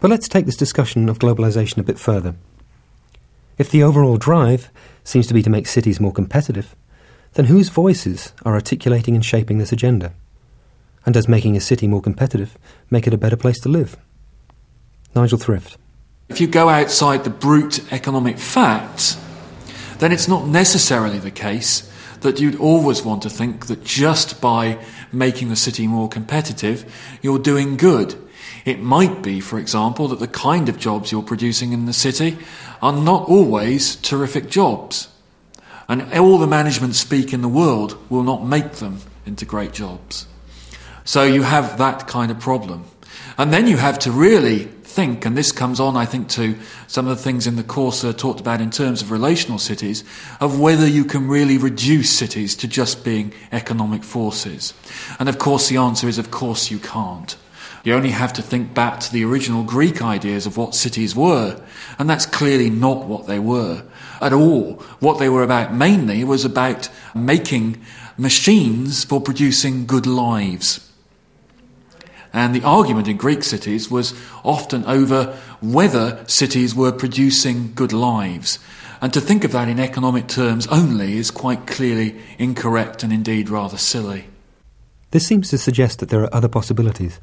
But let's take this discussion of globalization a bit further. If the overall drive seems to be to make cities more competitive, then whose voices are articulating and shaping this agenda? And does making a city more competitive make it a better place to live? Nigel Thrift. If you go outside the brute economic facts, then it's not necessarily the case that you'd always want to think that just by making the city more competitive, you're doing good. It might be, for example, that the kind of jobs you're producing in the city are not always terrific jobs. And all the management speak in the world will not make them into great jobs. So you have that kind of problem. And then you have to really think, and this comes on, I think, to some of the things in the course uh, talked about in terms of relational cities, of whether you can really reduce cities to just being economic forces. And of course, the answer is, of course, you can't. You only have to think back to the original Greek ideas of what cities were, and that's clearly not what they were at all. What they were about mainly was about making machines for producing good lives. And the argument in Greek cities was often over whether cities were producing good lives. And to think of that in economic terms only is quite clearly incorrect and indeed rather silly. This seems to suggest that there are other possibilities.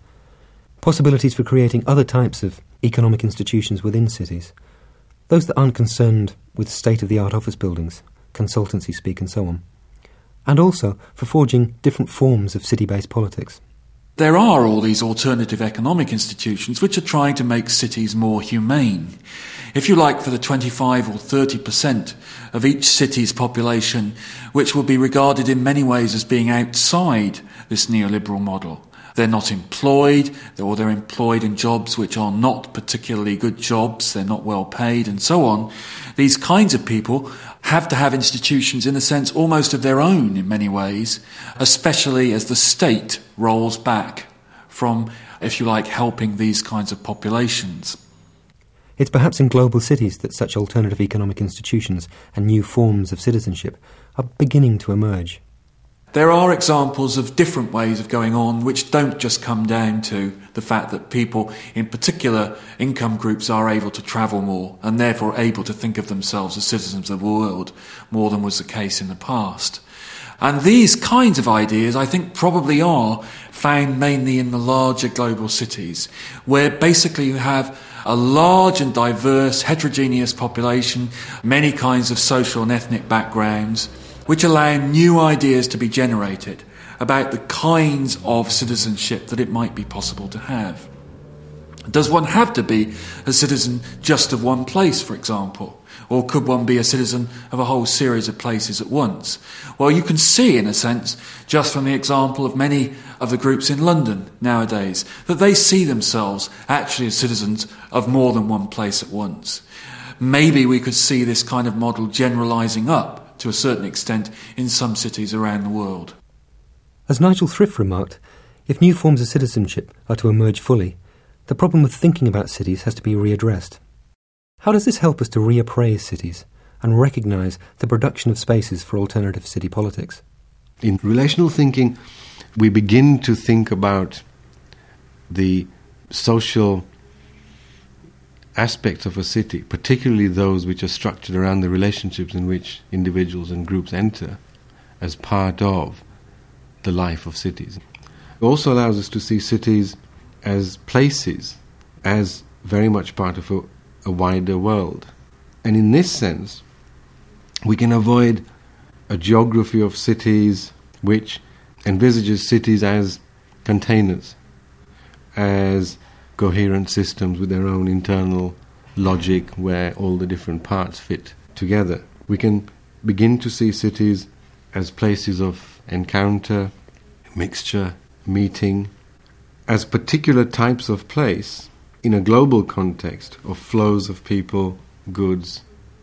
Possibilities for creating other types of economic institutions within cities. Those that aren't concerned with state of the art office buildings, consultancy speak, and so on. And also for forging different forms of city based politics. There are all these alternative economic institutions which are trying to make cities more humane. If you like, for the 25 or 30% of each city's population which will be regarded in many ways as being outside this neoliberal model. They're not employed, or they're employed in jobs which are not particularly good jobs, they're not well paid, and so on. These kinds of people have to have institutions in a sense almost of their own in many ways, especially as the state rolls back from, if you like, helping these kinds of populations. It's perhaps in global cities that such alternative economic institutions and new forms of citizenship are beginning to emerge. There are examples of different ways of going on which don't just come down to the fact that people in particular income groups are able to travel more and therefore able to think of themselves as citizens of the world more than was the case in the past. And these kinds of ideas, I think, probably are found mainly in the larger global cities, where basically you have a large and diverse, heterogeneous population, many kinds of social and ethnic backgrounds, which allow new ideas to be generated about the kinds of citizenship that it might be possible to have. Does one have to be a citizen just of one place, for example? Or could one be a citizen of a whole series of places at once? Well, you can see, in a sense, just from the example of many of the groups in London nowadays, that they see themselves actually as citizens of more than one place at once. Maybe we could see this kind of model generalizing up to a certain extent in some cities around the world. As Nigel Thrift remarked, if new forms of citizenship are to emerge fully, the problem with thinking about cities has to be readdressed. How does this help us to reappraise cities and recognise the production of spaces for alternative city politics? In relational thinking, we begin to think about the social aspects of a city, particularly those which are structured around the relationships in which individuals and groups enter, as part of the life of cities. It also allows us to see cities as places, as very much part of a, a wider world. And in this sense, we can avoid a geography of cities which envisages cities as containers, as coherent systems with their own internal logic where all the different parts fit together. We can begin to see cities as places of encounter, mixture, meeting, as particular types of place in a global context of flows of people, goods,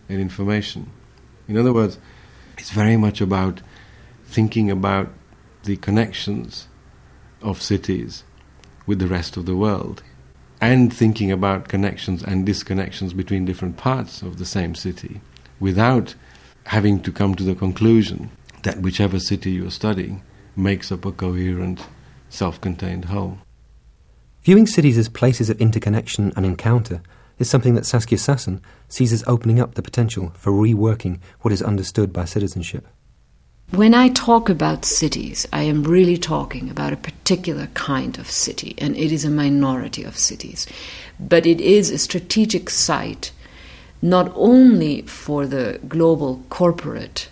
and information. In other words, it's very much about thinking about the connections of cities with the rest of the world and thinking about connections and disconnections between different parts of the same city without having to come to the conclusion that whichever city you're studying makes up a coherent, self contained whole. Viewing cities as places of interconnection and encounter is something that Saskia Sassen sees as opening up the potential for reworking what is understood by citizenship. When I talk about cities, I am really talking about a particular kind of city, and it is a minority of cities. But it is a strategic site not only for the global corporate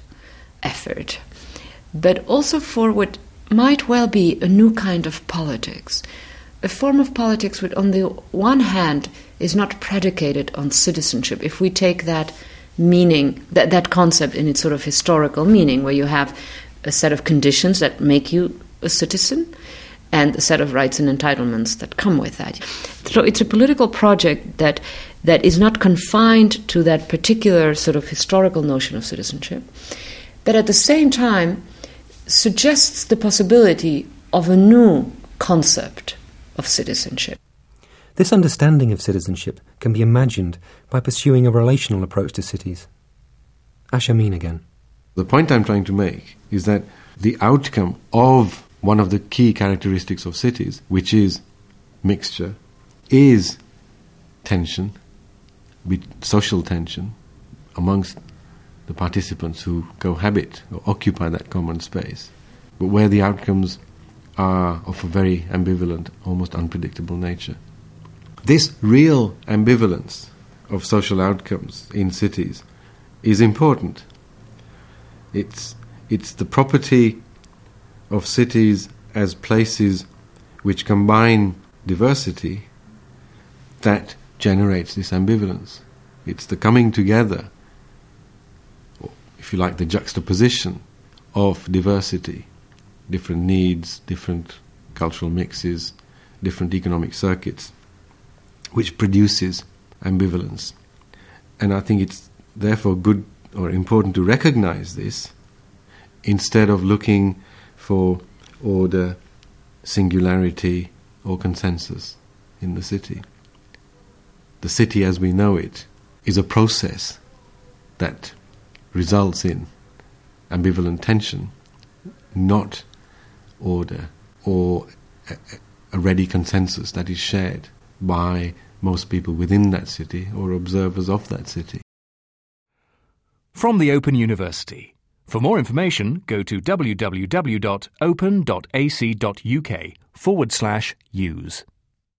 effort, but also for what might well be a new kind of politics. A form of politics which, on the one hand, is not predicated on citizenship. If we take that meaning, that, that concept in its sort of historical meaning, where you have a set of conditions that make you a citizen and a set of rights and entitlements that come with that. So it's a political project that that is not confined to that particular sort of historical notion of citizenship, but at the same time suggests the possibility of a new concept of citizenship. This understanding of citizenship can be imagined by pursuing a relational approach to cities. Ash Amin again. The point I'm trying to make is that the outcome of one of the key characteristics of cities, which is mixture, is tension, social tension amongst the participants who cohabit or occupy that common space, but where the outcomes are of a very ambivalent, almost unpredictable nature. This real ambivalence of social outcomes in cities is important. It's, it's the property of cities as places which combine diversity that generates this ambivalence. It's the coming together, or if you like, the juxtaposition of diversity, different needs, different cultural mixes, different economic circuits which produces ambivalence. And I think it's therefore good or important to recognize this instead of looking for order, singularity, or consensus in the city. The city as we know it is a process that results in ambivalent tension, not order or a, ready consensus that is shared by most people within that city or observers of that city. From the Open University. For more information, go to www.open.ac.uk forward slash use.